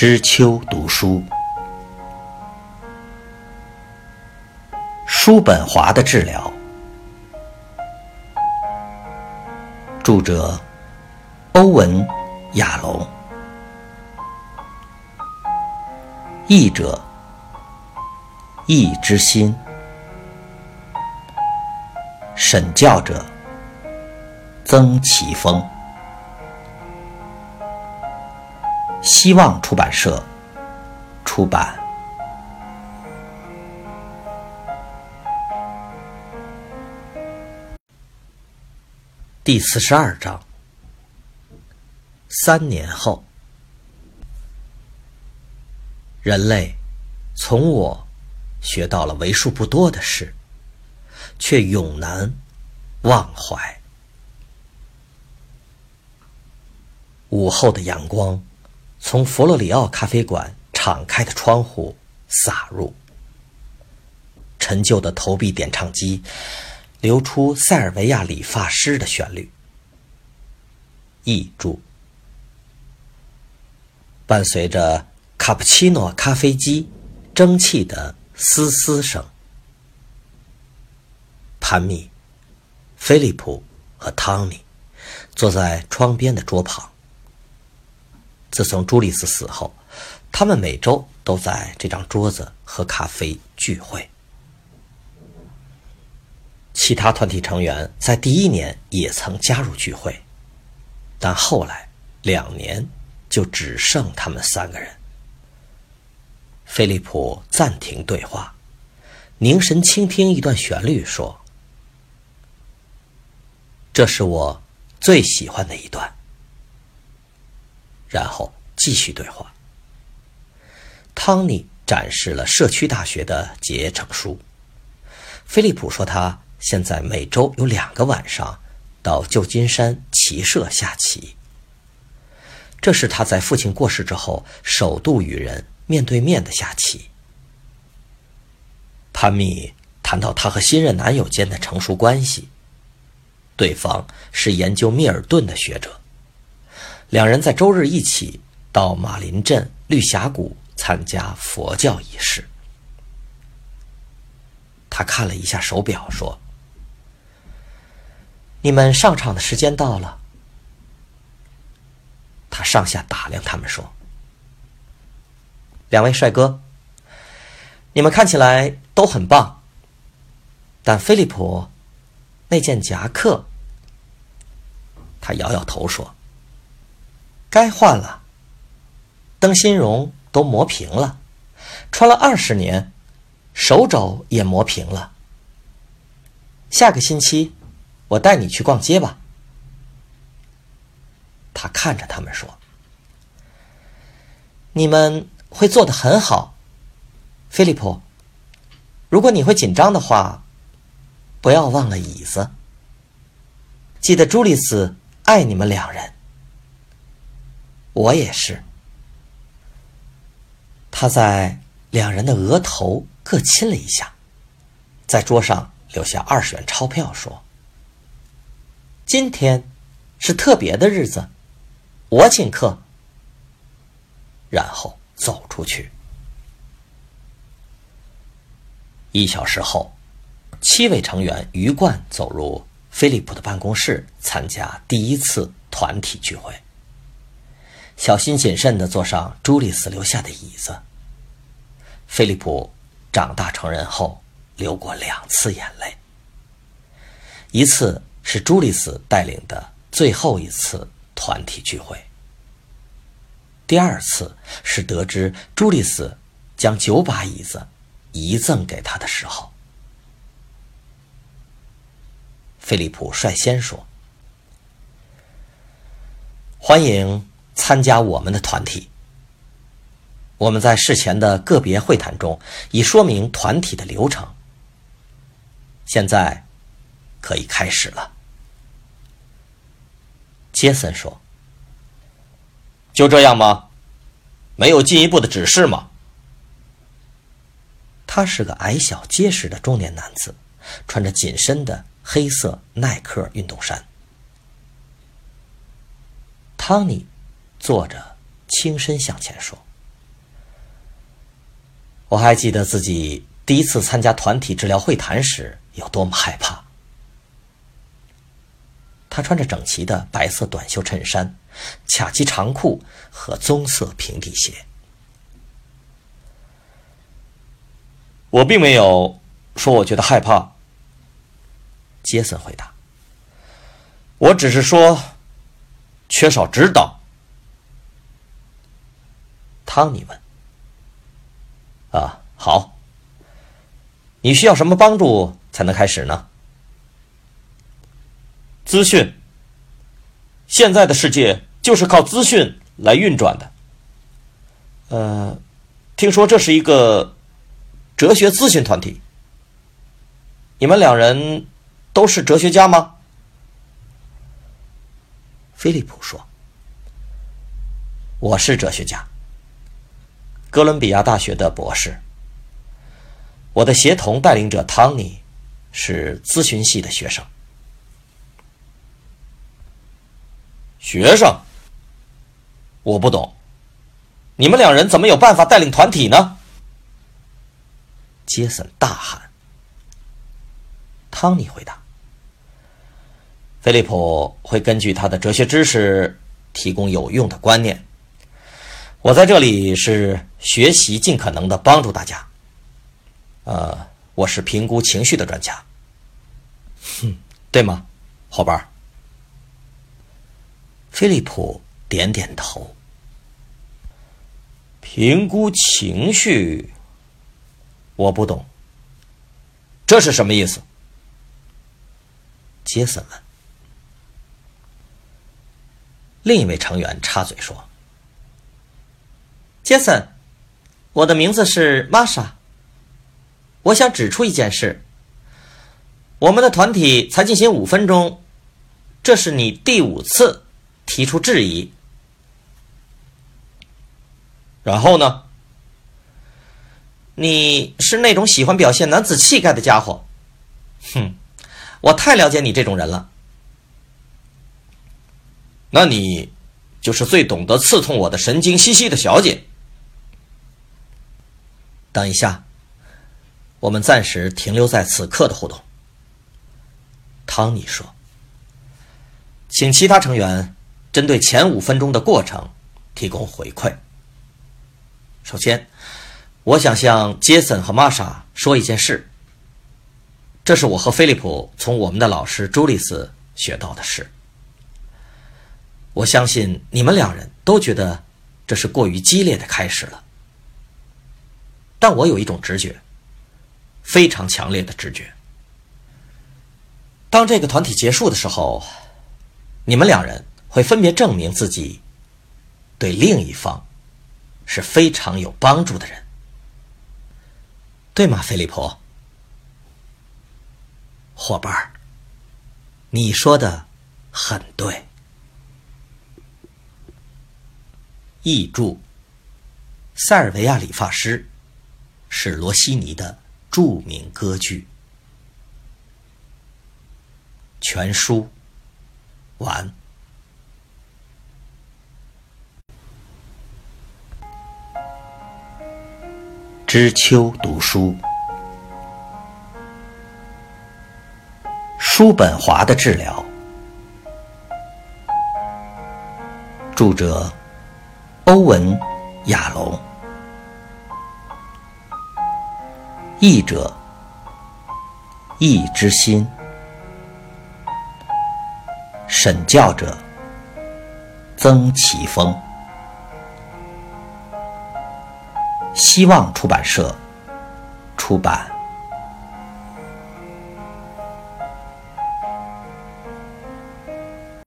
知秋读书，叔本华的治疗，著者欧文·亚龙，译者易之心，审教者曾奇峰。希望出版社出版第四十二章。三年后，人类从我学到了为数不多的事，却永难忘怀。午后的阳光。从佛罗里奥咖啡馆敞开的窗户洒入，陈旧的投币点唱机流出塞尔维亚理发师的旋律。译注：伴随着卡布奇诺咖啡机蒸汽的嘶嘶声，潘米、菲利普和汤米坐在窗边的桌旁。自从朱丽斯死后，他们每周都在这张桌子喝咖啡聚会。其他团体成员在第一年也曾加入聚会，但后来两年就只剩他们三个人。菲利普暂停对话，凝神倾听一段旋律，说：“这是我最喜欢的一段。”然后继续对话。汤尼展示了社区大学的结成书。菲利普说，他现在每周有两个晚上到旧金山骑社下棋。这是他在父亲过世之后首度与人面对面的下棋。潘米谈到他和新任男友间的成熟关系，对方是研究密尔顿的学者。两人在周日一起到马林镇绿峡谷参加佛教仪式。他看了一下手表，说：“你们上场的时间到了。”他上下打量他们，说：“两位帅哥，你们看起来都很棒，但菲利普那件夹克……”他摇摇头说。该换了，灯芯绒都磨平了，穿了二十年，手肘也磨平了。下个星期，我带你去逛街吧。他看着他们说：“你们会做的很好，菲利普。如果你会紧张的话，不要忘了椅子。记得朱丽斯爱你们两人。”我也是。他在两人的额头各亲了一下，在桌上留下二十元钞票，说：“今天是特别的日子，我请客。”然后走出去。一小时后，七位成员鱼贯走入菲利普的办公室，参加第一次团体聚会。小心谨慎地坐上朱丽斯留下的椅子。菲利普长大成人后流过两次眼泪，一次是朱丽斯带领的最后一次团体聚会，第二次是得知朱丽斯将九把椅子遗赠给他的时候。菲利普率先说：“欢迎。”参加我们的团体。我们在事前的个别会谈中已说明团体的流程。现在可以开始了。杰森说：“就这样吗？没有进一步的指示吗？”他是个矮小结实的中年男子，穿着紧身的黑色耐克运动衫。汤尼。坐着，轻声向前说：“我还记得自己第一次参加团体治疗会谈时有多么害怕。他穿着整齐的白色短袖衬衫、卡其长裤和棕色平底鞋。我并没有说我觉得害怕。杰森回答：“我只是说缺少指导。”汤尼问：“啊，好，你需要什么帮助才能开始呢？”资讯。现在的世界就是靠资讯来运转的。呃，听说这是一个哲学咨询团体。你们两人都是哲学家吗？菲利普说：“我是哲学家，哥伦比亚大学的博士。我的协同带领者汤尼是咨询系的学生。”学生，我不懂，你们两人怎么有办法带领团体呢？杰森大喊。汤尼回答：“菲利普会根据他的哲学知识提供有用的观念。我在这里是学习，尽可能的帮助大家。呃，我是评估情绪的专家。哼，对吗，伙伴？”菲利普点点头。评估情绪，我不懂。这是什么意思？杰森问。另一位成员插嘴说：“杰森，我的名字是玛莎。我想指出一件事。我们的团体才进行五分钟，这是你第五次。”提出质疑，然后呢？你是那种喜欢表现男子气概的家伙，哼！我太了解你这种人了。那你就是最懂得刺痛我的神经兮兮的小姐。等一下，我们暂时停留在此刻的互动。汤尼说：“请其他成员。”针对前五分钟的过程提供回馈。首先，我想向杰森和玛莎说一件事。这是我和菲利普从我们的老师朱丽斯学到的事。我相信你们两人都觉得这是过于激烈的开始了，但我有一种直觉，非常强烈的直觉。当这个团体结束的时候，你们两人。会分别证明自己对另一方是非常有帮助的人，对吗，菲利普？伙伴儿，你说的很对。译注：塞尔维亚理发师是罗西尼的著名歌剧。全书完。知秋读书，叔本华的治疗。著者：欧文·亚龙，译者：易之心，审教者：曾奇峰。希望出版社出版。